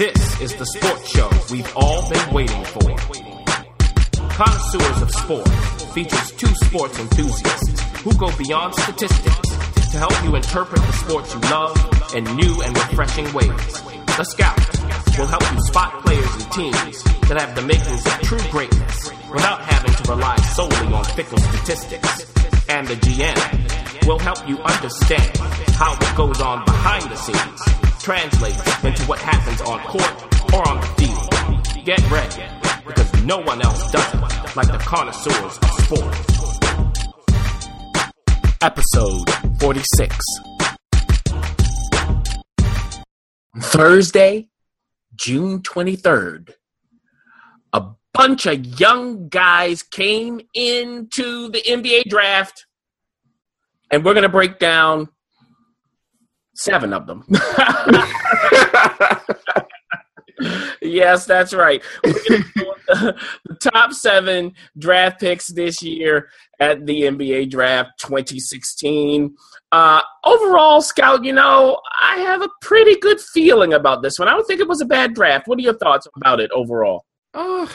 This is the sports show we've all been waiting for. Connoisseurs of Sport features two sports enthusiasts who go beyond statistics to help you interpret the sports you love in new and refreshing ways. The Scout will help you spot players and teams that have the makings of true greatness without having to rely solely on fickle statistics. And the GM will help you understand how it goes on behind the scenes translates into what happens on court or on the field. Get ready, because no one else does it like the connoisseurs of sport. Episode 46. Thursday, June 23rd, a bunch of young guys came into the NBA draft, and we're going to break down seven of them. yes, that's right. The, the top seven draft picks this year at the NBA draft 2016. Uh, overall, Scout, you know, I have a pretty good feeling about this one. I don't think it was a bad draft. What are your thoughts about it overall? Uh,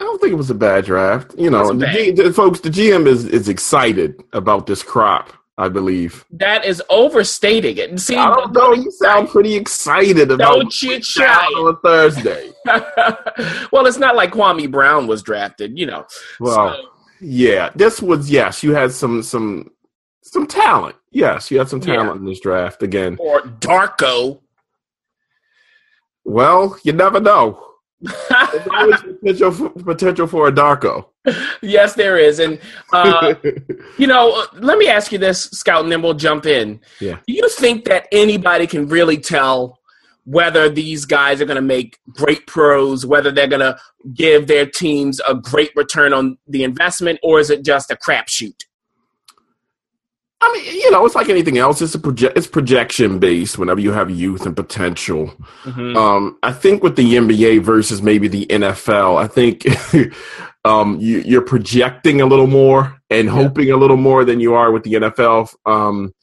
I don't think it was a bad draft. You know, the, G, the folks, the GM is is excited about this crop. I believe that is overstating it. See, I don't know. You sound pretty excited about don't you try on Thursday. well, it's not like Kwame Brown was drafted, you know. Well, so. yeah, this was yes. You had some some some talent. Yes, you had some talent yeah. in this draft again. Or Darko. Well, you never know. There's always potential for, potential for a Darko. Yes, there is, and uh, you know, let me ask you this, Scout, and then we'll jump in. Yeah. Do you think that anybody can really tell whether these guys are going to make great pros, whether they're going to give their teams a great return on the investment, or is it just a crapshoot? I mean, you know, it's like anything else. It's a project. It's projection based. Whenever you have youth and potential, mm-hmm. um, I think with the NBA versus maybe the NFL, I think um, you, are projecting a little more and yeah. hoping a little more than you are with the NFL um,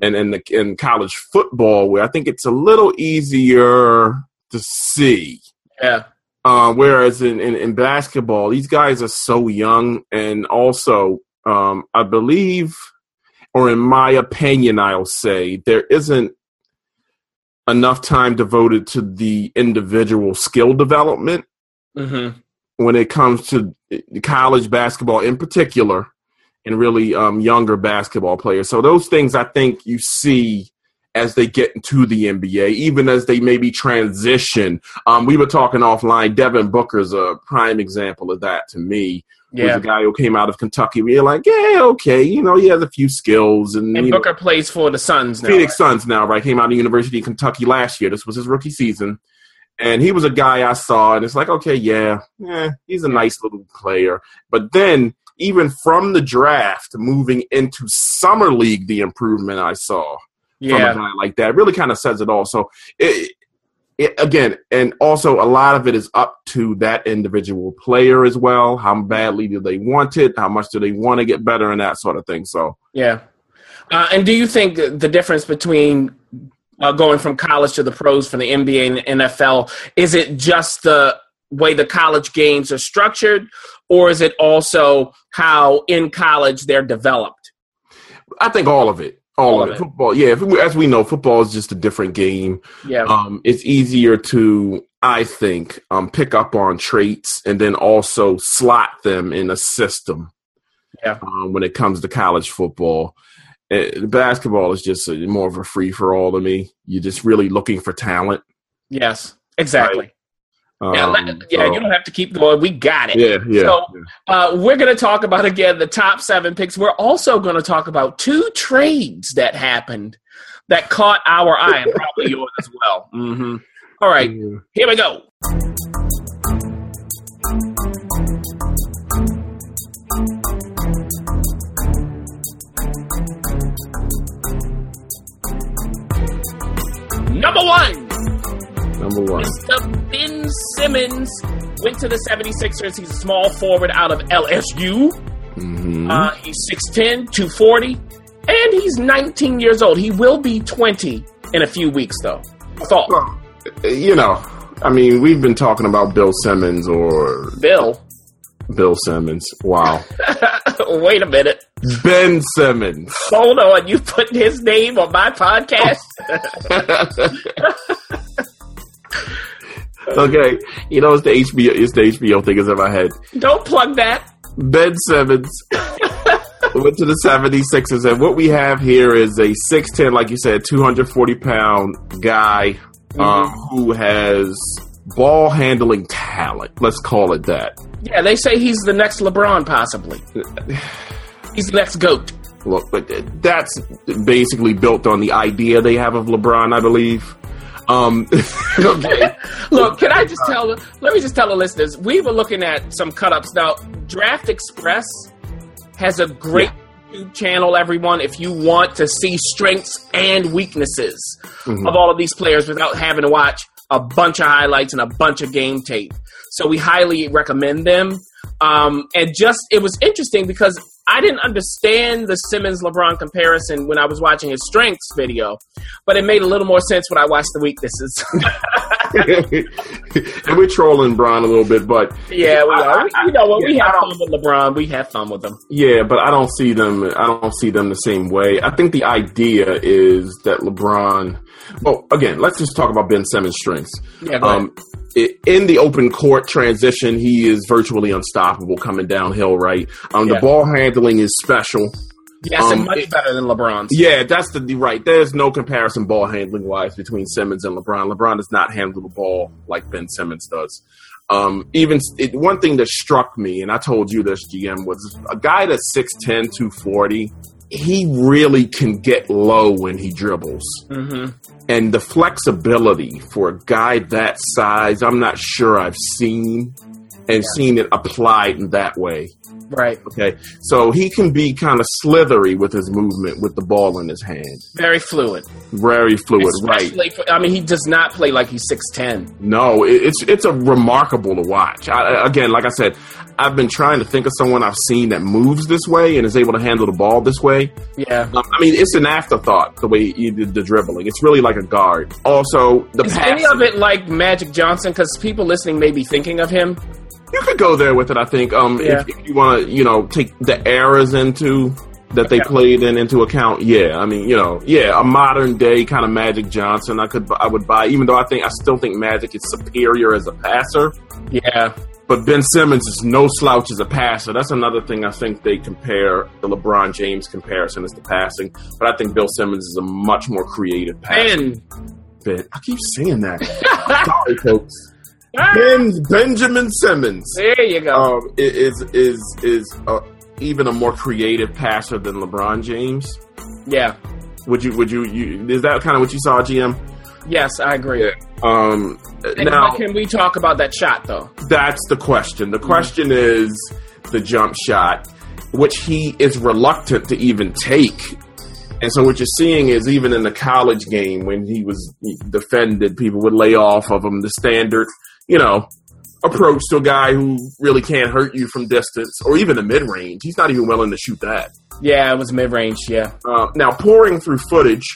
and and the, in college football, where I think it's a little easier to see. Yeah. Uh, whereas in, in, in basketball, these guys are so young, and also um, I believe or in my opinion, I'll say, there isn't enough time devoted to the individual skill development mm-hmm. when it comes to college basketball in particular and really um, younger basketball players. So those things I think you see as they get into the NBA, even as they maybe transition. Um, we were talking offline. Devin Booker's a prime example of that to me, yeah. was a guy who came out of Kentucky. We are like, yeah, okay, you know, he has a few skills. And, and Booker know, plays for the Suns now. Phoenix right? Suns now, right? Came out of University of Kentucky last year. This was his rookie season. And he was a guy I saw, and it's like, okay, yeah, yeah, he's a nice little player. But then, even from the draft, moving into summer league, the improvement I saw yeah. from a guy like that really kind of says it all. So, it, it, again, and also a lot of it is up to that individual player as well. How badly do they want it? How much do they want to get better and that sort of thing. So yeah. Uh, and do you think the difference between uh, going from college to the pros from the NBA and NFL is it just the way the college games are structured, or is it also how in college they're developed? I think all of it. All, of it. Football, yeah. As we know, football is just a different game. Yeah. Um, it's easier to, I think, um, pick up on traits and then also slot them in a system. Yeah. Um, when it comes to college football, it, eh, basketball is just a, more of a free for all to me. You're just really looking for talent. Yes, exactly. Right? Yeah, um, yeah, so, you don't have to keep going. We got it. Yeah, yeah. So uh, we're going to talk about again the top seven picks. We're also going to talk about two trades that happened that caught our eye and probably yours as well. Mm-hmm. All right, yeah. here we go. Number one. Number one. Mr. Ben Simmons went to the 76ers. He's a small forward out of LSU. Mm-hmm. Uh, he's 6'10, 240, and he's 19 years old. He will be 20 in a few weeks, though. Thought. Well, you know, I mean, we've been talking about Bill Simmons or Bill. Bill Simmons. Wow. Wait a minute. Ben Simmons. Hold on. You put his name on my podcast? okay. You know, it's the HBO, it's the HBO thing is in my head. Don't plug that. Ben Simmons went to the 76ers, and what we have here is a 6'10, like you said, 240 pound guy um, who has ball handling talent. Let's call it that. Yeah, they say he's the next LeBron, possibly. He's the next GOAT. Look, but that's basically built on the idea they have of LeBron, I believe. Um, okay. Look, can I just tell? Let me just tell the listeners. We were looking at some cut ups. Now, Draft Express has a great YouTube channel. Everyone, if you want to see strengths and weaknesses of all of these players without having to watch a bunch of highlights and a bunch of game tape, so we highly recommend them. Um, and just it was interesting because I didn't understand the Simmons LeBron comparison when I was watching his strengths video, but it made a little more sense when I watched the weaknesses. and we're trolling Bron a little bit, but yeah, we I- are. I- you know, we yeah, I have fun with LeBron, we have fun with them. Yeah, but I don't see them. I don't see them the same way. I think the idea is that LeBron. Well, again, let's just talk about Ben Simmons' strengths. Yeah. Um, in the open court transition, he is virtually unstoppable coming downhill. Right, um, Yeah. the ball handling is special. Yes, and um, much it- better than LeBron's. Yeah, that's the the- right. There's no comparison ball handling wise between Simmons and LeBron. LeBron does not handle the ball like Ben Simmons does. Um, even it, one thing that struck me, and I told you this, GM, was a guy that's 6'10", 240, he really can get low when he dribbles. hmm And the flexibility for a guy that size, I'm not sure I've seen and seen it applied in that way. Right. Okay, so he can be kind of slithery with his movement with the ball in his hand. Very fluid. Very fluid, right? For, I mean, he does not play like he's 6'10. No, it, it's it's a remarkable to watch. I, again, like I said, I've been trying to think of someone I've seen that moves this way and is able to handle the ball this way. Yeah. Um, I mean, it's an afterthought the way he did the dribbling. It's really like a guard. Also, the Is passing. any of it like Magic Johnson? Because people listening may be thinking of him. You could go there with it. I think. Um, Yeah. if, if you want to, you know, take the eras into that they Okay. played in into account. Yeah, I mean, you know, yeah, a modern day kind of Magic Johnson. I could, I would buy, even though I think I still think Magic is superior as a passer. Yeah. But Ben Simmons is no slouch as a passer. That's another thing I think they compare the LeBron James comparison is the passing. But I think Bill Simmons is a much more creative passer. Ben. Ben, I keep saying that. Sorry, folks. Ben Benjamin Simmons there you go. um, is is is uh, even a more creative passer than LeBron James. yeah. Would you? Would you? you is that kind of what you saw, GM? Yes, I agree. Um, now can we talk about that shot though? that's the question. The question is the jump shot, which he is reluctant to even take. And so what you're seeing is even in the college game when he was defended, people would lay off of him the standard, you know, approach to a guy who really can't hurt you from distance or even the mid range. He's not even willing to shoot that. Yeah, it was mid range. Yeah. Uh, now, pouring through footage,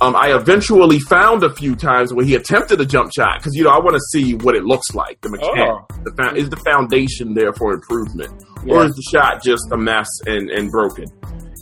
um, I eventually found a few times where he attempted a jump shot because you know I want to see what it looks like. The mechanic, the fo- is the foundation there for improvement, or is the shot just a mess and and broken?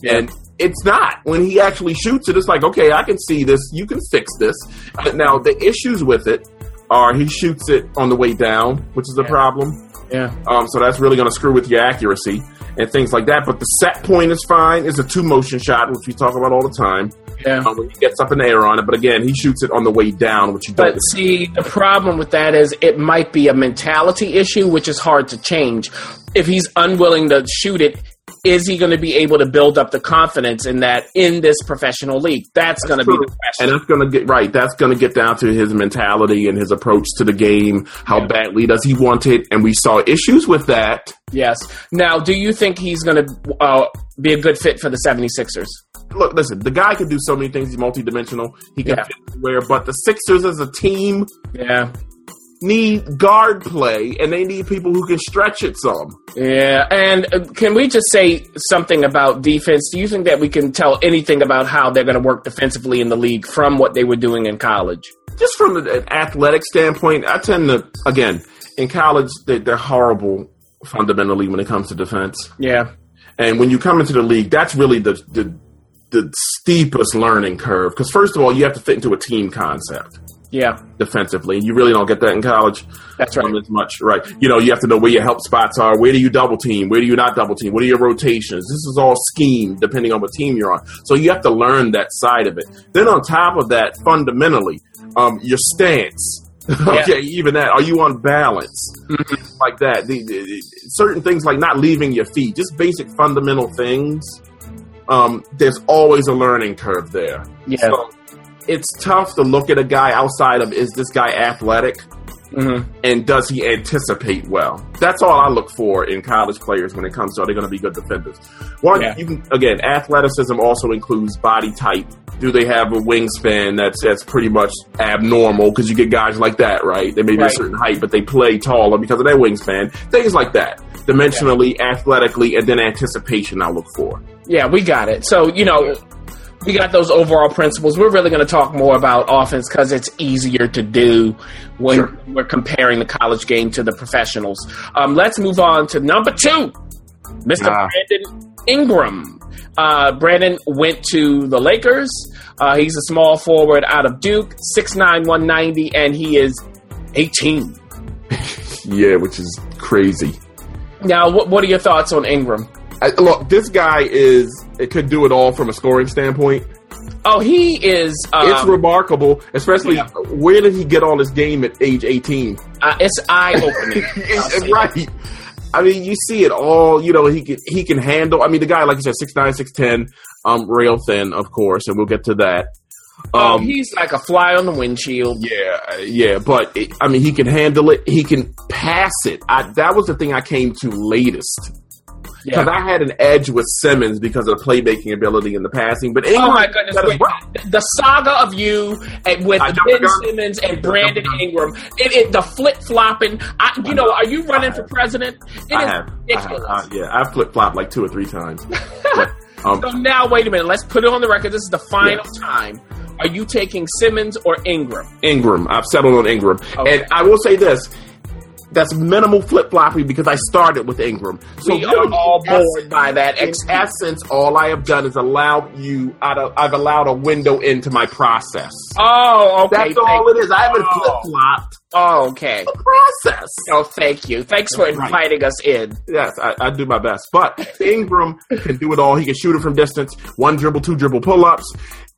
Yeah. And it's not. When he actually shoots it, it's like okay, I can see this. You can fix this. But now the issues with it are he shoots it on the way down, which is a Yeah. problem. Yeah. Um, so that's really going to screw with your accuracy and things like that. But the set point is fine. It's a two motion shot, which we talk about all the time. Yeah. Um, when he gets up in the air on it, but again, he shoots it on the way down, which you But don't. But see, the problem with that is it might be a mentality issue, which is hard to change. If he's unwilling to shoot it, is he going to be able to build up the confidence in that in this professional league? That's, going to be the question. And that's going to get right. That's going to get down to his mentality and his approach to the game. How Yeah. badly does he want it? And we saw issues with that. Yes. Now, do you think he's going to uh, be a good fit for the 76ers? Look, listen, the guy can do so many things. He's multidimensional. He can Yeah. fit everywhere. But the Sixers as a team Yeah. Need guard play, and they need people who can stretch it some. Yeah, and uh, can we just say something about defense? Do you think that we can tell anything about how they're going to work defensively in the league from what they were doing in college? just from an athletic standpoint, I tend to again in college they, they're horrible fundamentally when it comes to defense. Yeah. And when you come into the league, that's really the the, the steepest learning curve. Because first of all, you have to fit into a team concept Yeah. defensively. You really don't get that in college. That's right. um, as much, right? You know, you have to know where your help spots are. Where do you double team? Where do you not double team? What are your rotations? This is all scheme depending on what team you're on. So you have to learn that side of it. Then on top of that, fundamentally, um, your stance. okay, even that. Are you on balance? Like that. The, the- the- certain things like not leaving your feet, just basic fundamental things. Um, there's always a learning curve there. Yeah. So it's tough to look at a guy outside of is this guy athletic Mhm. and does he anticipate well? That's all I look for in college players when it comes to are they going to be good defenders. One, Yeah. you can, again, athleticism also includes body type. Do they have a wingspan that's that's pretty much abnormal? Because you get guys like that, right? They may be Right. a certain height, but they play taller because of their wingspan. Things like that, dimensionally, athletically, and then anticipation. I look for. Yeah, we got it. So, you know, we got those overall principles. We're really going to talk more about offense because it's easier to do when Sure. we're comparing the college game to the professionals. Um, let's move on to number two, Mr. Ah. Brandon Ingram. Uh, Brandon went to the Lakers. Uh, he's a small forward out of Duke, 6'9", 190, and he is 18. Yeah, which is crazy. Now, what, what are your thoughts on Ingram? I, look, this guy is it could do it all from a scoring standpoint. Oh, he is. Um, it's remarkable, especially yeah. where did he get all this game at age 18? uh, it's eye opening. Right. I mean, you see it all. You know, he can he can handle. I mean, the guy, like you said, six nine, six ten, um, rail thin, of course, and we'll get to that. Oh, Um, he's like a fly on the windshield. yeah, yeah, but it, I mean, he can handle it. He can pass it. I, that was the thing I came to latest because Yeah. I had an edge with Simmons because of the playmaking ability and the passing. But Ingram, Oh my goodness! Wait, the saga of you and with Ben. Simmons and Brandon jumped the gun. Ingram, it, it, the flip flopping. You know, are you running for president? It I is have, I have. I- yeah, I flip flopped like two or three times. But, um, So now, wait a minute. Let's put it on the record. This is the final time. Are you taking Simmons or Ingram? Ingram. I've settled on Ingram. Okay. And I will say this. That's minimal flip flopping because I started with Ingram. So we are all bored by that. In Ex- essence, all I have done is allowed you. Out of, I've allowed a window into my process. oh, okay. That's all it is. I haven't Oh. flip flopped Oh, okay. the process. Oh, thank you. Thanks for Right. inviting us in. Yes, I, I do my best. But Ingram can do it all. He can shoot it from distance. One dribble, two dribble pull ups.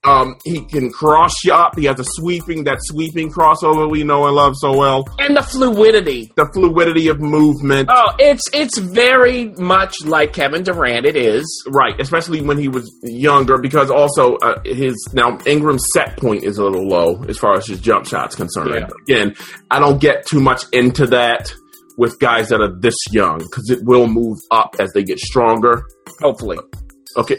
Um, he can cross you up. He has a sweeping, that sweeping crossover we know and love so well. And the fluidity. The fluidity of movement. Oh, it's it's very much like Kevin Durant. It is. Right, especially when he was younger, because also uh, his now Ingram's set point is a little low as far as his jump shots concerned. Yeah. Again, I don't get too much into that with guys that are this young because it will move up as they get stronger. Hopefully. Okay,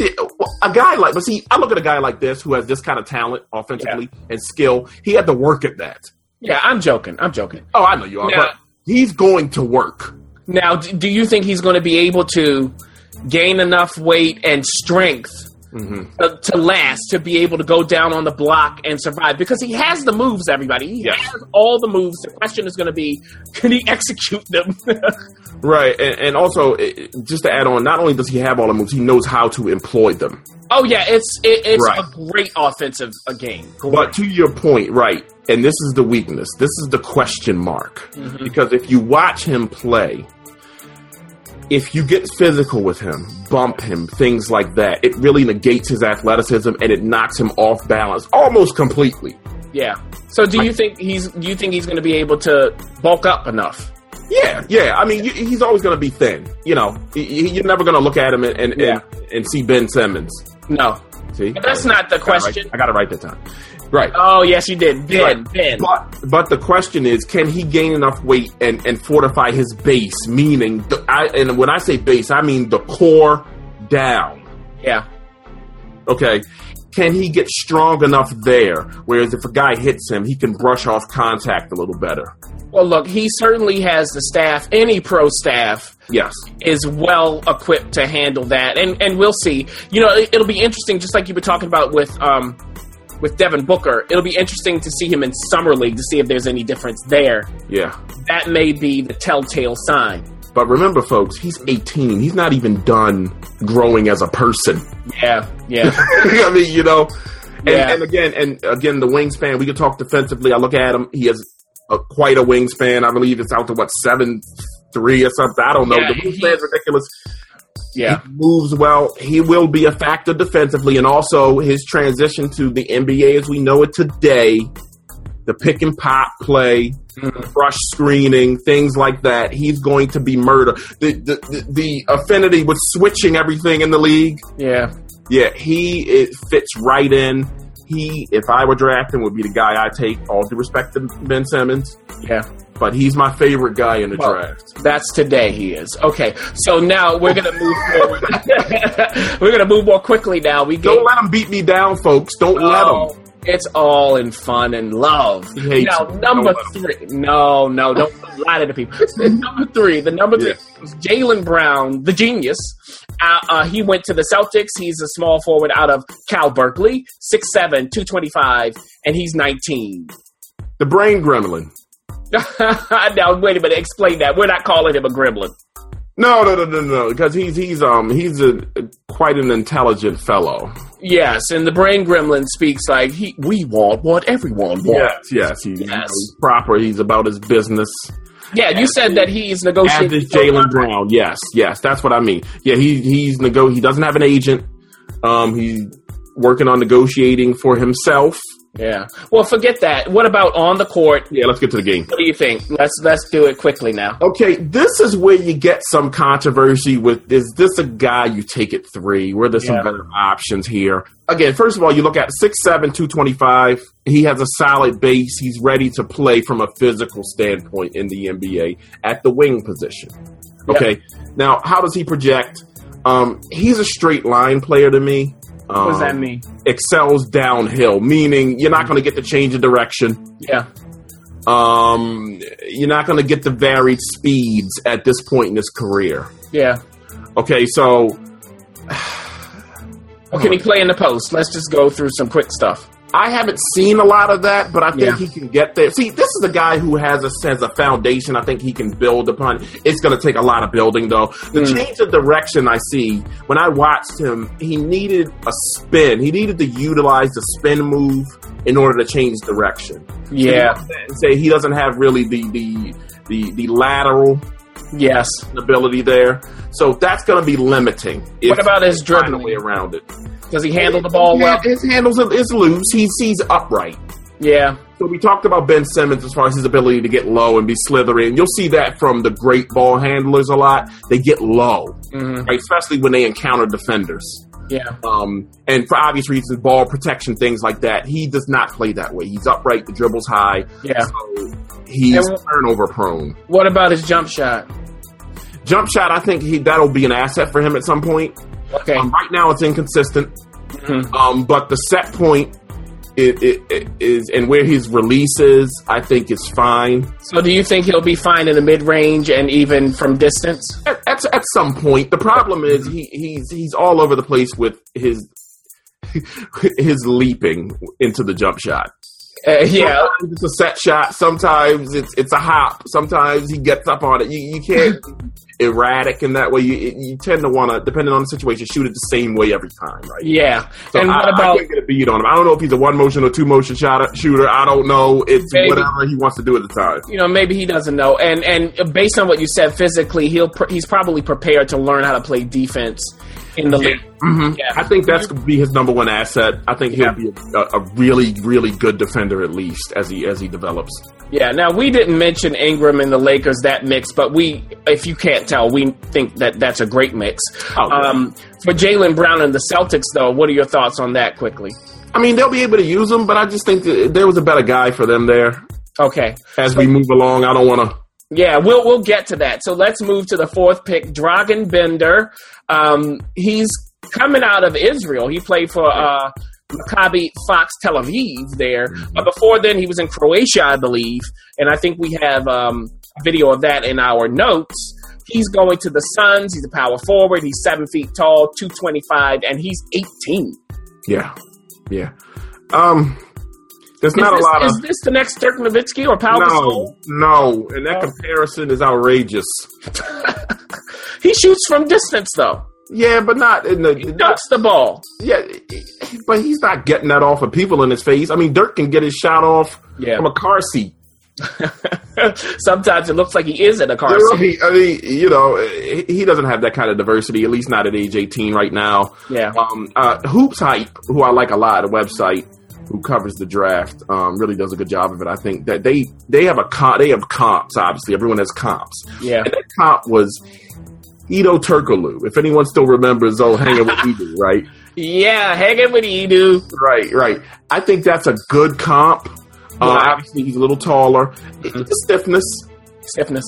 a guy like, but see, I look at a guy like this who has this kind of talent offensively and skill. He had to work at that. Yeah, I'm joking. I'm joking. Oh, I know you are, Yeah. but he's going to work. Now, do you think he's going to be able to gain enough weight and strength Mm-hmm. uh, to last, to be able to go down on the block and survive? Because he has the moves, everybody. He Yes. has all the moves. The question is going to be, can he execute them? Right, and, and also just to add on, not only does he have all the moves, he knows how to employ them. oh yeah, it's it, it's Right. a great offensive game. But to your point, right, and this is the weakness. This is the question mark. Mm-hmm. Because if you watch him play, if you get physical with him, bump him, things like that, it really negates his athleticism and it knocks him off balance almost completely. Yeah. So do you think he's do you think he's going to be able to bulk up enough? Yeah, yeah. I mean, you, he's always going to be thin. You know, you're never going to look at him and and, Yeah. and and see Ben Simmons. No. See, But that's not the I gotta write- question. I got to write that down. Right. Oh yes, he did. Ben, Right. Ben. But but the question is, can he gain enough weight and, and fortify his base? Meaning, the, I, and when I say base, I mean the core down. Yeah. Okay, can he get strong enough there? Whereas if a guy hits him, he can brush off contact a little better. Well, look, he certainly has the staff. Any pro staff Yes. is well equipped to handle that, and and we'll see. You know, it, will be interesting, just like you were talking about with um, with Devin Booker. It'll be interesting to see him in summer league to see if there's any difference there. Yeah. That may be the telltale sign. But remember, folks, he's 18. He's not even done growing as a person. Yeah, yeah. I mean, you know, and, Yeah. and again, and again, the wingspan. We can talk defensively. I look at him; he has a, quite a wingspan. I believe it's out to what seven three or something. I don't know. Yeah, the he- wingspan's ridiculous. Yeah. He moves well. He will be a factor defensively, and also his transition to the NBA as we know it today. The pick and pop play, mm-hmm. brush screening, things like that. He's going to be murder. The, the the the affinity with switching everything in the league. Yeah. Yeah, he it fits right in. He, if I were drafting, would be the guy I take. All due respect to Ben Simmons, Yeah. But he's my favorite guy in the Well, draft. That's today he is. Okay. So now we're gonna move forward. we're gonna move more quickly now. We Don't gave let him beat me down, folks. Don't let Oh, him. It's all in fun and love. Now, number three. No, no, don't lie to the people. number three. The number three was Jaylen Brown, the genius. Uh, uh, he went to the Celtics. He's a small forward out of Cal Berkeley, 6'7", 225, and he's 19. The brain gremlin. Now, wait a minute. Explain that. We're not calling him a gremlin. No, no, no, no, no. Because he's he's um he's a quite an intelligent fellow. Yes, and the brain gremlin speaks like he. We want what everyone wants. Yes, yes. He, Yes. he's proper. He's about his business. Yeah, you said that he's negotiating. is Jaylen Brown. Yes, yes. That's what I mean. Yeah, he he's nego. He doesn't have an agent. Um, he's working on negotiating for himself. Yeah. Well, forget that. What about on the court? Yeah, let's get to the game. What do you think? Let's let's do it quickly now. Okay, this is where you get some controversy with is this a guy you take at three? Where there's Yeah. some better options here. Again, first of all, you look at 6'7, 225. He has a solid base. He's ready to play from a physical standpoint in the NBA at the wing position. Okay. Now, how does he project? Um, he's a straight line player to me. Um, What does that mean? Excels downhill, meaning you're not going to get the change of direction. Yeah. Um, you're not going to get the varied speeds at this point in his career. Yeah. Okay, so Or can he play in the post? Let's just go through some quick stuff. I haven't seen a lot of that, but I think Yeah. he can get there. See, this is a guy who has a has a foundation. I think he can build upon. It's going to take a lot of building, though. The Mm. change of direction I see when I watched him, he needed a spin. He needed to utilize the spin move in order to change direction. Yeah. say he doesn't have really the the the, the lateral Yes. ability there. So that's going to be limiting. What about his dribbling? way around it? Does he handle the ball well? His handles is loose. He sees upright. Yeah. So we talked about Ben Simmons as far as his ability to get low and be slithery, and you'll see that from the great ball handlers a lot. They get low, Mhm. right? especially when they encounter defenders. Yeah. Um, and for obvious reasons, ball protection, things like that. He does not play that way. He's upright, the dribble's high, Yeah. so he's turnover prone. What about his jump shot? Jump shot, I think he that'll be an asset for him at some point. Okay. Um, right now, it's inconsistent. Mhm. Um, but the set point it, it, it is, and where his release is, I think is fine. So, do you think he'll be fine in the mid range and even from distance? At, at, at some point, the problem is he, he's he's all over the place with his his leaping into the jump shot. Uh, yeah. It's a set shot. Sometimes it's it's a hop. Sometimes he gets up on it. You, you can't erratic in that way. You you tend to want to, depending on the situation, shoot it the same way every time, right? Yeah. So and I, what I about? can't get a beat on him. I don't know if he's a one motion or two motion shot shooter. I don't know. It's Maybe. whatever he wants to do at the time. you know, maybe he doesn't know. And and based on what you said, physically, he'll pr- he's probably prepared to learn how to play defense in the league. Mhm. Yeah. I think that's gonna be his number one asset. I think he'll Yeah. be a, a really, really good defender at least as he as he develops. Yeah. Now we didn't mention Ingram and the Lakers that mix, but we, if you can't tell, we think that that's a great mix. Oh, yeah. um, for Jaylen Brown and the Celtics, though, what are your thoughts on that? Quickly. I mean, they'll be able to use him, but I just think that there was a better guy for them there. Okay. As we move along, I don't want to. Yeah, we'll we'll get to that. So let's move to the fourth pick, Dragan Bender. Um, he's coming out of Israel. He played for uh, Maccabi Fox Tel Aviv there, but before then he was in Croatia, I believe, and I think we have um, a video of that in our notes. He's going to the Suns. He's a power forward. He's seven feet tall, two twenty five, and he's eighteen. Yeah, yeah. Um, there's Is not this, a lot is of this the next Dirk Nowitzki or Pau no, Gasol? no, and that comparison is outrageous. He shoots from distance though. Yeah, but not in the He not, dunks the ball. yeah, but he's not getting that off of people in his face. I mean, Dirk can get his shot off Yeah. from a car seat. Sometimes it looks like he is in a car You know, seat. he- I mean, you know, he he doesn't have that kind of diversity, at least not at age 18 right now. Yeah. Um, uh, Hoops Hype, who I like a lot, a website who covers the draft, um, really does a good job of it. I think that they they have a comp, they have comps. Obviously, everyone has comps. Yeah. And that comp was Hedo Turkoglu. If anyone still remembers, oh, hanging with Hedo, right? Yeah, hanging with Hedo. Right, right. I think that's a good comp. Uh, obviously, he's a little taller. The stiffness, Stiffness.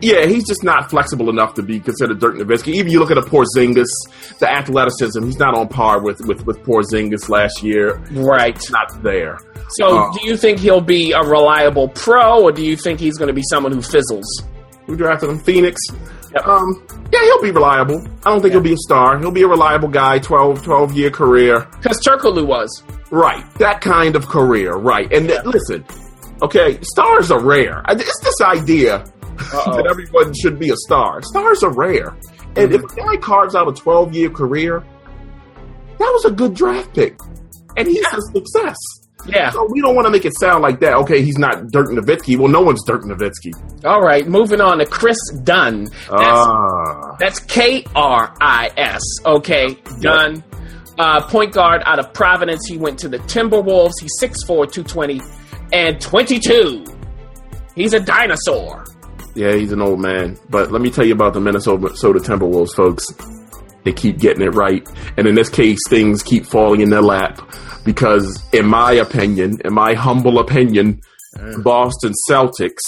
Yeah, he's just not flexible enough to be considered Dirk Nowitzki. Even you look at a Porzingis, the athleticism, he's not on par with with with Porzingis last year. Right. It's not there. So, Uh, do you think he'll be a reliable pro, or do you think he's going to be someone who fizzles? We drafted him, Phoenix. Yep. Um, yeah, he'll be reliable. I don't think he'll be a star. He'll be a reliable guy. 12, 12 year career. Because Turkoglu was. Right, that kind of career. Right, and th- listen, okay, stars are rare. It's this idea. That everyone should be a star. Stars are rare, and if a guy carves out a twelve year career, that was a good draft pick, and he's a success. Yeah. So we don't want to make it sound like that. Okay, he's not Dirk Nowitzki. Well, no one's Dirk Nowitzki. All right. Moving on to Kris Dunn. That's Ah, That's K R I S. Okay, done. Uh, point guard out of Providence. He went to the Timberwolves. He's 6'4, 220, and 22. He's a dinosaur. Yeah, he's an old man. But let me tell you about the Minnesota Timberwolves, folks. They keep getting it right, and in this case, things keep falling in their lap because, in my opinion, in my humble opinion, the Boston Celtics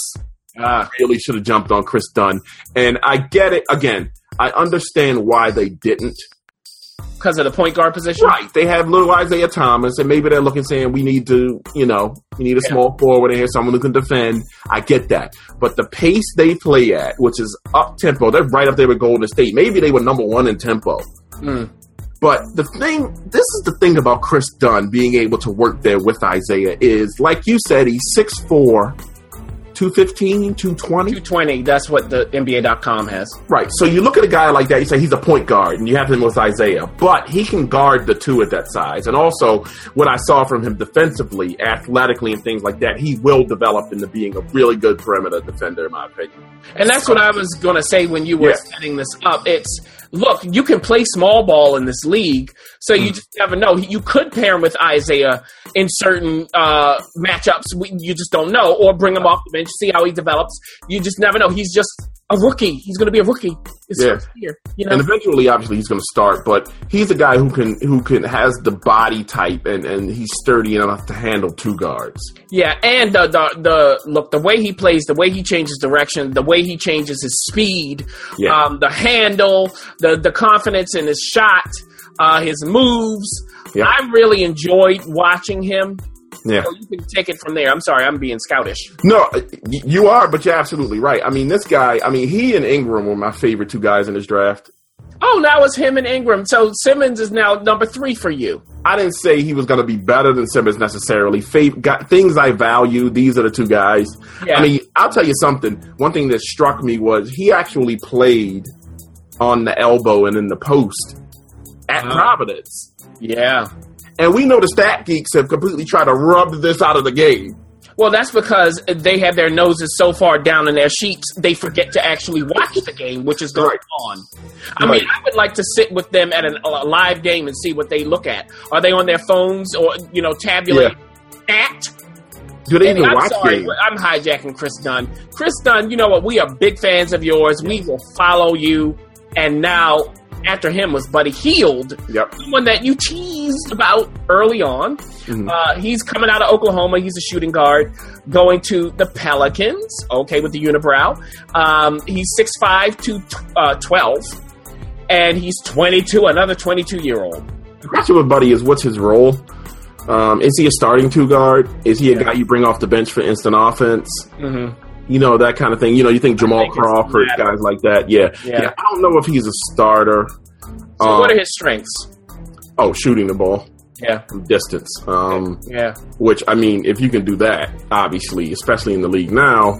Ah, really should have jumped on Kris Dunn. And I get it. Again, I understand why they didn't. Because of the point guard position. Right. They have little Isaiah Thomas, and maybe they're looking saying we need to, you know, we need a Yeah. small forward in here, someone who can defend. I get that. But the pace they play at, which is up tempo, they're right up there with Golden State. Maybe they were number one in tempo. Mm. But the thing, this is the thing about Kris Dunn being able to work there with Isaiah is, like you said, he's 6'4, 215, 220. 220. That's what the NBA.com has. Right. So you look at a guy like that, you say he's a point guard, and you have him with Isaiah, but he can guard the two at that size. And also, what I saw from him defensively, athletically, and things like that, he will develop into being a really good perimeter defender, in my opinion. And that's what I was going to say when you were Yeah. setting this up. It's look, you can play small ball in this league, so you just never know. You could pair him with Isaiah in certain uh, matchups. You just don't know, or bring him off the bench, see how he develops. You just never know. He's just a rookie. He's going to be a rookie. His Yeah. year, you know. And eventually, obviously, he's going to start, but he's a guy who can who can has the body type, and and he's sturdy enough to handle two guards. Yeah, and the, the the look, the way he plays, the way he changes direction, the way he changes his speed, Yeah. um, the handle, the the confidence in his shot, uh, his moves. Yeah. I really enjoyed watching him. Yeah. So you can take it from there. I'm sorry, I'm being scoutish. No, you are, but you're absolutely right. I mean, this guy, I mean, he and Ingram were my favorite two guys in this draft. Oh, now it's him and Ingram. So Simmons is now number three for you. I didn't say he was going to be better than Simmons necessarily. Fav- got things I value. These are the two guys. Yeah. I mean, I'll tell you something. One thing that struck me was he actually played on the elbow and in the post at Uh-huh. Providence. Yeah. And we know the stat geeks have completely tried to rub this out of the game. Well, that's because they have their noses so far down in their sheets, they forget to actually watch the game, which is going Right. on. I Right. mean, I would like to sit with them at an, a live game and see what they look at. Are they on their phones or, you know, tabulate at? Do they And even I'm watch sorry, games? I'm hijacking Kris Dunn. Kris Dunn, you know what? We are big fans of yours. We will follow you. And now, after him was Buddy Hield, Yep. someone that you teased about early on. Mhm. Uh, he's coming out of Oklahoma. He's a shooting guard, going to the Pelicans. Okay, with the unibrow. Um, he's 6'5", to uh, twelve, and he's twenty two. Another twenty two year old. The question with Buddy is what's his role? Um, is he a starting two guard? Is he a Yeah. guy you bring off the bench for instant offense? Mm-hmm. You know that kind of thing. You know, you think Jamal think Crawford, guys like that. Yeah. Yeah. yeah, I don't know if he's a starter. So Um, what are his strengths? oh, shooting the ball. Yeah. from distance. Um, Yeah. which I mean, if you can do that, obviously, especially in the league now,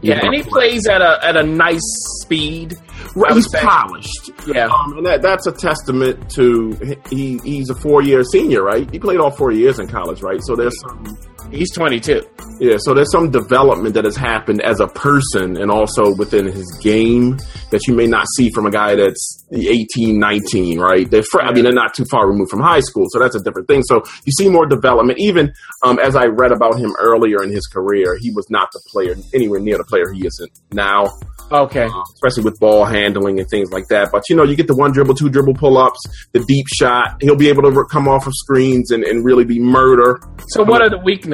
Yeah, and he plays at a at a nice speed. Right, he's say. polished. Yeah. Um, and that, that's a testament to he. He's a four year senior, right? He played all four years in college, right? So there's some He's 22. yeah. So there's some development that has happened as a person and also within his game that you may not see from a guy that's 18, 19, right? They're fr- I mean, they're not too far removed from high school, so that's a different thing. So you see more development. Even um, as I read about him earlier in his career, he was not the player anywhere near the player he isn't now Okay. uh, especially with ball handling and things like that. But you know, you get the one dribble, two dribble pull ups, the deep shot. He'll be able to come off of screens and, and really be murder. So what are the weaknesses?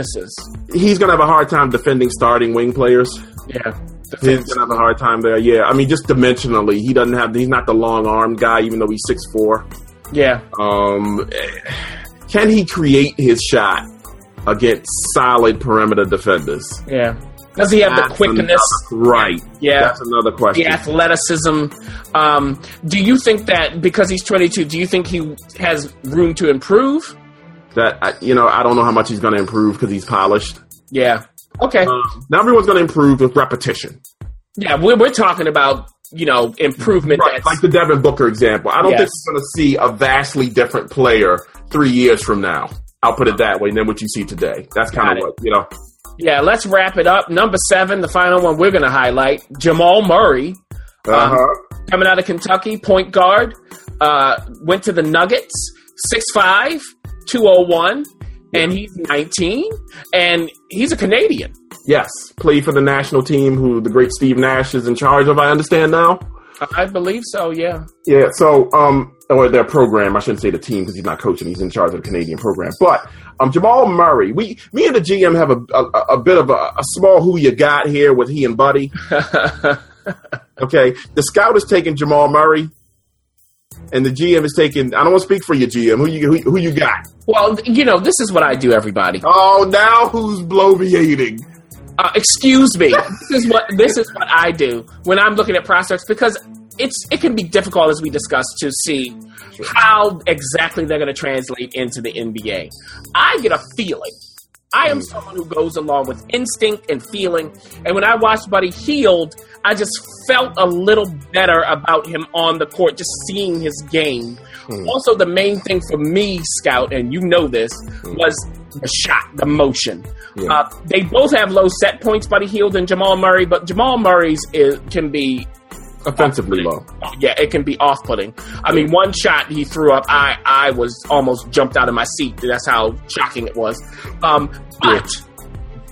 He's gonna have a hard time defending starting wing players. Yeah. He's gonna have a hard time there. Yeah, I mean, just dimensionally, he doesn't have. He's not the long armed guy, even though he's six four. Yeah. Um, can he create his shot against solid perimeter defenders? Yeah. Does he have the quickness? another- right? Yeah. that's another question. The athleticism. Um, do you think that because he's 22, do you think he has room to improve? That I- you know, I don't know how much he's going to improve because he's polished. Yeah. Okay. Um, now everyone's going to improve with repetition, Yeah, we're, we're talking about, you know, improvement. right? Like the Devin Booker example. I don't Yes. think we're going to see a vastly different player three years from now. I'll put it that way than what you see today. That's kind of what you know. yeah, let's wrap it up. Number seven, the final one we're going to highlight Jamal Murray. Uh-huh. coming out of Kentucky, point guard. Uh, went to the Nuggets, 6'5", 201, and he's 19, and he's a Canadian. Yes, played for the national team, who the great Steve Nash is in charge of. I understand now. I believe so, yeah. Yeah, so um, or their program. I shouldn't say the team because he's not coaching. He's in charge of the Canadian program. But um, Jamal Murray, we, me and the GM have a a, a bit of a, a small who you got here with he and Buddy. Okay, the scout is taking Jamal Murray, and the GM is taking. I don't want to speak for your GM. Who you who, who you got? well, you know, this is what I do, everybody. Oh, now who's bloviating? Uh, excuse me. this is what this is what I do when I'm looking at prospects because it's it can be difficult as we discussed to see how exactly they're going to translate into the NBA. I get a feeling. I am someone who goes along with instinct and feeling, and when I watched Buddy Hield, I just felt a little better about him on the court, just seeing his game. Also, the main thing for me, Scout, and you know this, was the shot, the motion. Yeah. Uh, they both have low set points, Buddy Hield and Jamal Murray, but Jamal Murray's is, can be, Offensively low. yeah, it can be off-putting. I mean, one shot he threw up, I, I was almost jumped out of my seat. That's how shocking it was. Um, but,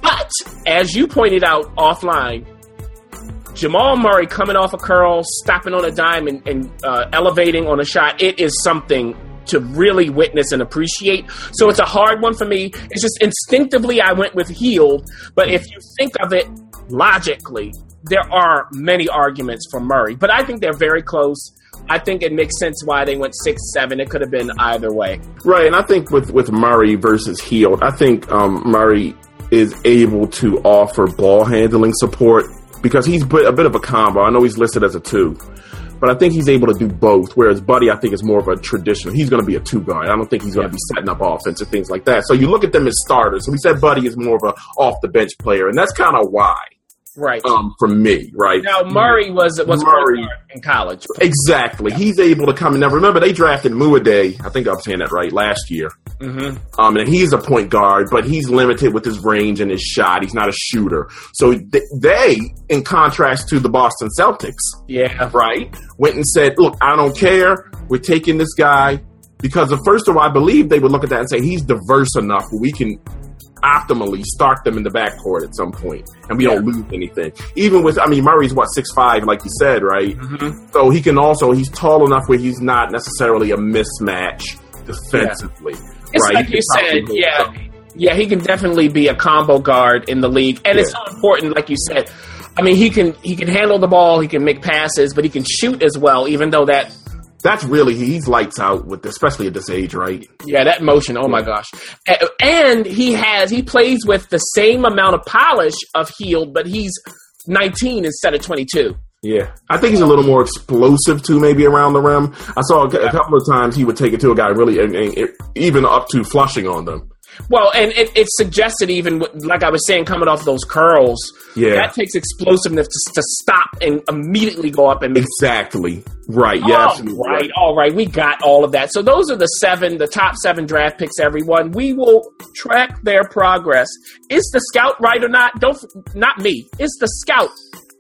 but as you pointed out offline, Jamal Murray coming off a curl, stopping on a dime, and, and uh, elevating on a shot, it is something to really witness and appreciate. So it's a hard one for me. It's just instinctively I went with Hield, but if you think of it logically, there are many arguments for Murray, but I think they're very close. I think it makes sense why they went six seven. It could have been either way. Right, and I think with with Murray versus Hield, I think um, Murray is able to offer ball handling support because he's a bit of a combo. I know he's listed as a two, but I think he's able to do both. Whereas Buddy, I think, is more of a traditional. He's going to be a two guard. I don't think he's going to be setting up offense and things like that. So you look at them as starters. So we said Buddy is more of a off the bench player, and that's kind of why Right. um, for me, right? now Murray was was Murray. in college. Exactly. He's able to come in. Now, remember, they drafted Mudiay, I think I'm saying that right, last year. Mm-hmm. Um, and he's a point guard, but he's limited with his range and his shot. He's not a shooter. So th- they, in contrast to the Boston Celtics, Yeah. right, went and said, look, I don't care. We're taking this guy because, the first of all, I believe they would look at that and say he's diverse enough we can optimally start them in the backcourt at some point and we don't lose anything. Even with, I mean, Murray's what, six five, like you said, right? Mm-hmm. So he can also, he's tall enough where he's not necessarily a mismatch defensively. It's right? like you said, yeah. Yeah, he can definitely be a combo guard in the league, and it's so important. Like you said, I mean, he can he can handle the ball, he can make passes, but he can shoot as well. Even though that, That's really he's lights out with, especially at this age, right? yeah, that motion. Oh my gosh! And he has he plays with the same amount of polish of Hield, but he's 19 instead of 22. Yeah, I think he's a little more explosive too, maybe around the rim. I saw a, a couple of times he would take it to a guy really, and, and it, even up to flushing on them. Well, and it, it suggested even like I was saying, coming off those curls, Yeah. that takes explosiveness to, to stop and immediately go up and make Exactly. Right. Yeah. All absolutely right, all right. We got all of that. So those are the seven, the top seven draft picks. Everyone, we will track their progress. Is the scout right or not? Don't not me. Is the scout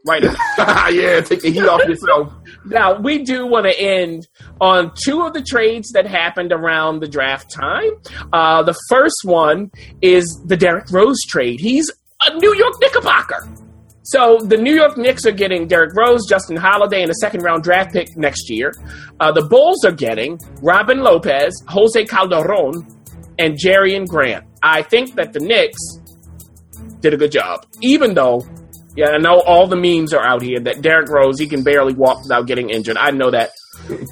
right yeah. Take the heat off yourself. Now we do want to end on two of the trades that happened around the draft time. Uh, the first one is the Derrick Rose trade. He's a New York Knickerbocker. So the New York Knicks are getting Derrick Rose, Justin Holiday, and a second round draft pick next year. Uh, the Bulls are getting Robin Lopez, Jose Calderon, and Jerian Grant. I think that the Knicks did a good job, even though. Yeah, I know all the memes are out here that Derrick Rose he can barely walk without getting injured. I know that,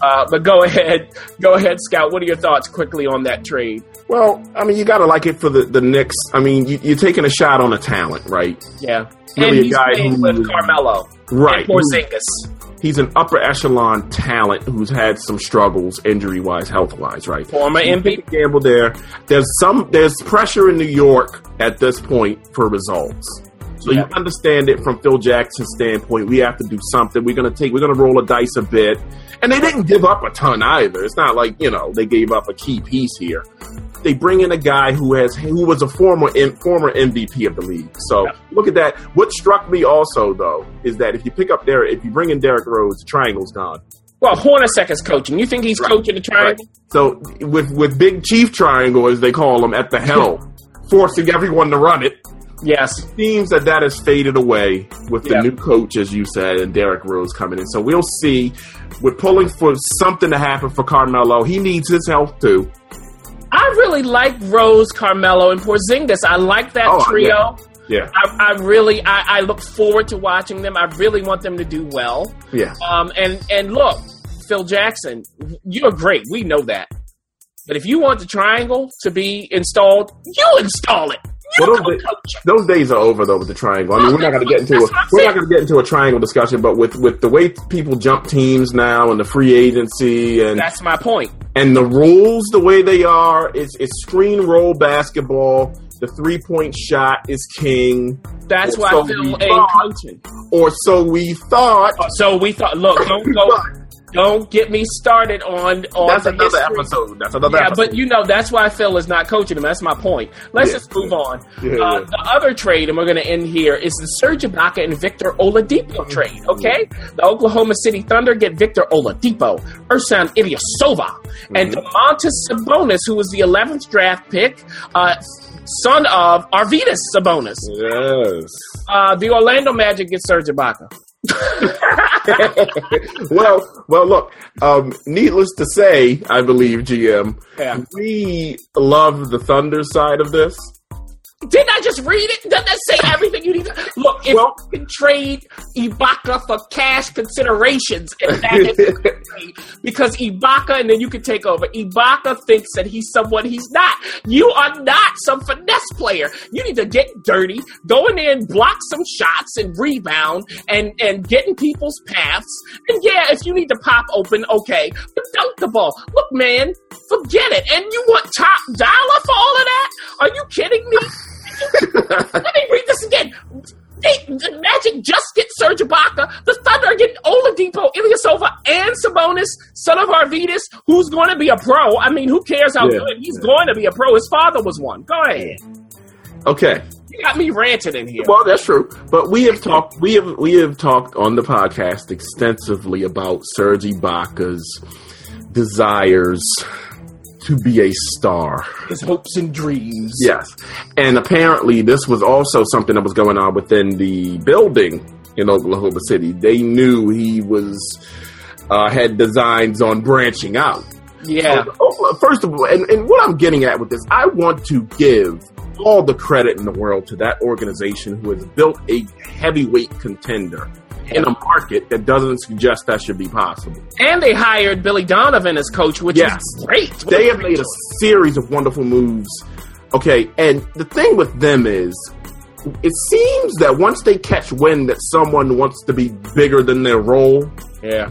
uh, but go ahead, go ahead, Scout. What are your thoughts quickly on that trade? Well, I mean, you got to like it for the the Knicks. I mean, you, you're taking a shot on a talent, right? Yeah, Really and a guy who- with Carmelo, Right. Porzingis, He's an upper echelon talent who's had some struggles, injury wise, health wise, right? former You MVP. gamble there. There's some there's pressure in New York at this point for results. So Yeah. you understand it from Phil Jackson's standpoint. We have to do something. We're gonna take we're gonna roll a dice a bit. And they didn't give up a ton either. It's not like, you know, they gave up a key piece here. They bring in a guy who has who was a former former MVP of the league. So Yeah. look at that. What struck me also though is that if you pick up Derrick if you bring in Derrick Rose, the triangle's gone. Well, Hornacek is coaching. You think he's Right. coaching the triangle? So with with Big Chief Triangle, as they call him, at the helm, forcing everyone to run it, Yes. seems that that has faded away with the Yeah. new coach, as you said, and Derrick Rose coming in. So we'll see. We're pulling for something to happen for Carmelo. He needs his health too. I really like Rose, Carmelo, and Porzingis. I like that Oh, trio. Yeah, I, I really, I, I look forward to watching them. I really want them to do well. yeah. Um, and and look, Phil Jackson, you're great. We know that. But if you want the triangle to be installed, you install it. Well, those, it. those days are over though with the triangle. I mean, we're not going to get into a, That's what I'm we're not going to get into a triangle discussion, but with with the way people jump teams now and the free agency and That's my point. and the rules the way they are it's it's screen roll basketball the three point shot is king That's why So Phil we ain't thought- or so we thought So we thought, look, don't go, don't get me started on on that's the another history. episode that's another Yeah, episode but you know that's why Phil is not coaching him. That's my point. Let's Yeah. just move on. Yeah, uh, yeah. The other trade, and we're going to end here, is the Serge Ibaka and Victor Oladipo trade. Okay, the Oklahoma City Thunder get Victor Oladipo, Ersan Ilyasova, and Mm-hmm. Domantas Sabonis, who was the 11th draft pick, uh, son of Arvydas Sabonis. yes Uh, the Orlando Magic get Serge Ibaka. well well look um needless to say i believe gm Yeah. we love the thunder side of this Didn't I just read it? Doesn't that say everything you need to look? If Well- you can trade Ibaka for cash considerations, and that is because Ibaka, and then you can take over. Ibaka thinks that he's someone he's not. You are not some finesse player. You need to get dirty, go in there and block some shots and rebound, and and get in people's paths. And yeah, if you need to pop open, okay, but dunk the ball. Look, man, forget it. And you want top dollar for all of that? Are you kidding me? Let me read this again. They, the Magic just get Serge Ibaka. The Thunder are getting Oladipo, Ilyasova, and Sabonis, son of Arvydas, who's going to be a pro. I mean, who cares how Yeah. good he's going to be a pro? His father was one. Go ahead. okay You got me ranting in here. Well, that's true. But we have talked we have we have talked on the podcast extensively about Serge Ibaka's desires to be a star. His hopes and dreams. Yes. And apparently this was also something that was going on within the building in Oklahoma City. They knew he was uh, had designs on branching out. Yeah. Oh, First of all, and, and what I'm getting at with this, I want to give all the credit in the world to that organization who has built a heavyweight contender in a market that doesn't suggest that should be possible. And they hired Billy Donovan as coach, which Yes. is great. What They have great made a series of wonderful moves. Okay, and the thing with them is it seems that once they catch wind that someone wants to be bigger than their role, Yeah.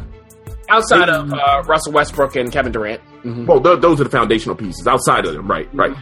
Outside of uh, Russell Westbrook and Kevin Durant. Mhm. well, th- those are the foundational pieces. Outside of them, right, right.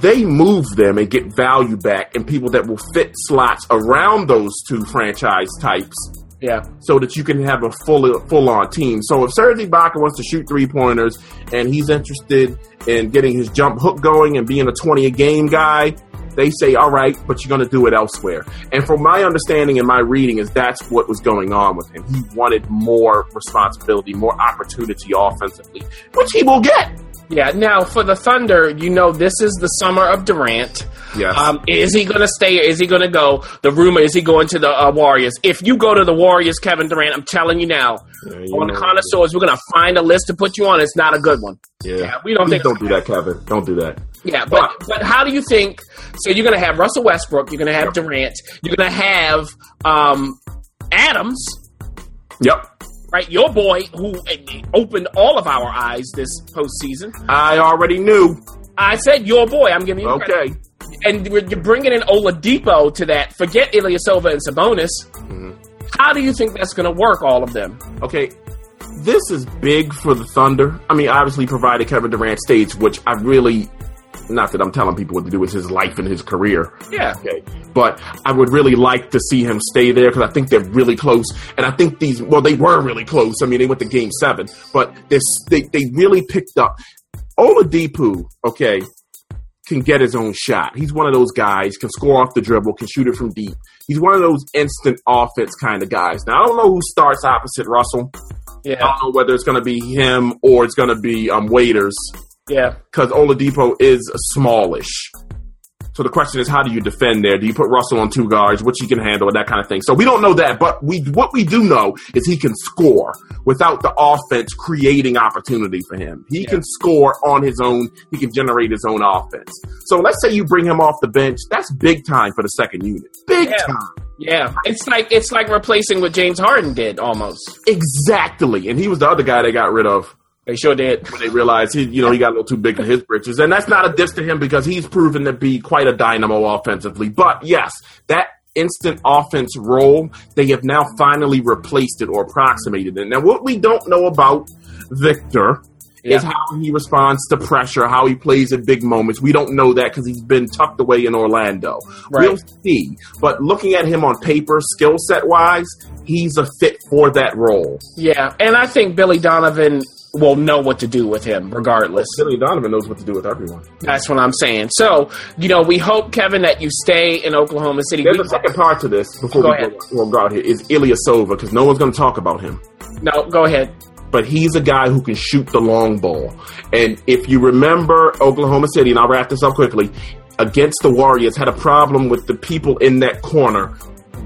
They move them and get value back, and people that will fit slots around those two franchise types, Yeah. so that you can have a full full on team. So if Serge Ibaka wants to shoot three pointers and he's interested in getting his jump hook going and being a twenty a game guy, they say, "All right, but you're going to do it elsewhere." And from my understanding and my reading, is that's what was going on with him. He wanted more responsibility, more opportunity offensively, which he will get. Yeah. Now, for the Thunder, you know, this is the summer of Durant. Yes. Um, is he going to stay? Is he going to go? The rumor is he going to the uh, Warriors. If you go to the Warriors, Kevin Durant, I'm telling you now, on the connoisseurs, we're going to find a list to put you on. It's not a good one. yeah. yeah, we don't Please think- don't do that, Kevin. Don't do that. Yeah, but but how do you think? So you're going to have Russell Westbrook, you're going to have Durant, you're going to have um, Adams, Yep. right? Your boy who opened all of our eyes this postseason. I already knew. I said your boy. I'm giving you credit. Okay. and you're you're bringing in Oladipo to that. Forget Ilyasova and Sabonis. Mm-hmm. How do you think that's going to work? All of them. Okay, this is big for the Thunder. I mean, obviously, provided Kevin Durant stays, which I really, not that I'm telling people what to do with his life and his career. Yeah. Okay, but I would really like to see him stay there because I think they're really close, and I think these, well, they were really close. I mean, they went to Game Seven, but this, they they really picked up. Oladipo, okay, can get his own shot. He's one of those guys can score off the dribble, can shoot it from deep. He's one of those instant offense kind of guys. Now I don't know who starts opposite Russell. Yeah. I don't know whether it's going to be him or it's going to be um, Waiters Yeah. because Oladipo is smallish. So the question is, how do you defend there? Do you put Russell on two guards, which he can handle, and that kind of thing? So we don't know that, but we what we do know is he can score without the offense creating opportunity for him. He can score on his own. He can generate his own offense. So let's say you bring him off the bench. That's big time for the second unit. Big Yeah. time. Yeah. It's like it's like replacing what James Harden did almost. Exactly. And he was the other guy they got rid of. They sure did. when they realized he, you know, he got a little too big for his britches. And that's not a diss to him because he's proven to be quite a dynamo offensively. But yes, that instant offense role, they have now finally replaced it or approximated it. Now, what we don't know about Victor is how he responds to pressure, how he plays at big moments. We don't know that because he's been tucked away in Orlando. Right. We'll see. But looking at him on paper, skill set wise, he's a fit for that role. Yeah, and I think Billy Donovan will know what to do with him regardless. Billy Donovan knows what to do with everyone. That's what I'm saying. So, you know, we hope Kevin that you stay in Oklahoma City. There's We- a second part to this before Go we ahead. go, we'll go out here is Ilyasova because no one's going to talk about him. no, go ahead. But he's a guy who can shoot the long ball. And if you remember Oklahoma City, and I'll wrap this up quickly, against the Warriors had a problem with the people in that corner,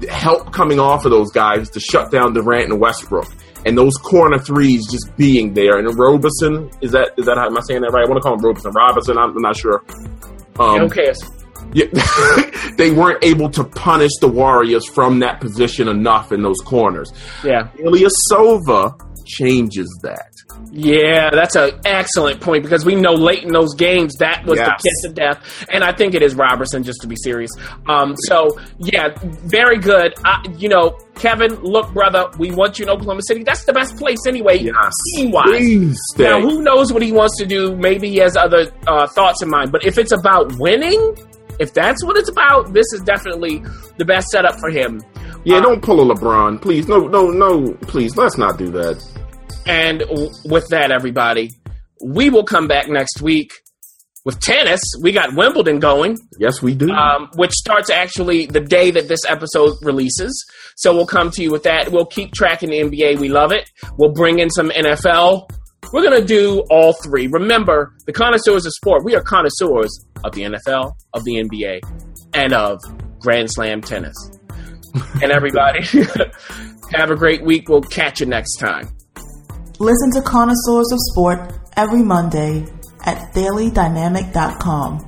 help coming off of those guys to shut down Durant and Westbrook. And those corner threes just being there. And Robeson, is that is that how am I saying that right? I want to call him Robeson. Robinson, I'm, I'm not sure. Um, cares? Yeah, they weren't able to punish the Warriors from that position enough in those corners. Yeah. Ilyasova changes that. Yeah, that's an excellent point because we know late in those games that was Yes. the kiss of death, and I think it is Robertson. Just to be serious, um, so yeah, very good. I, you know, Kevin, look, brother, we want you in Oklahoma City. That's the best place anyway, Yes. team wise. Now, who knows what he wants to do? Maybe he has other uh, thoughts in mind. But if it's about winning, if that's what it's about, this is definitely the best setup for him. yeah, Uh, don't pull a LeBron. Please. No, no, no. Please, let's not do that. And w- with that, everybody, we will come back next week with tennis. We got Wimbledon going, Yes, we do. um, which starts actually the day that this episode releases. So we'll come to you with that. We'll keep tracking the NBA. We love it. We'll bring in some NFL. We're going to do all three. Remember, the connoisseurs of sport, we are connoisseurs of the NFL, of the NBA, and of Grand Slam tennis. and everybody, have a great week. We'll catch you next time. Listen to Connoisseurs of Sport every Monday at dailydynamic.com.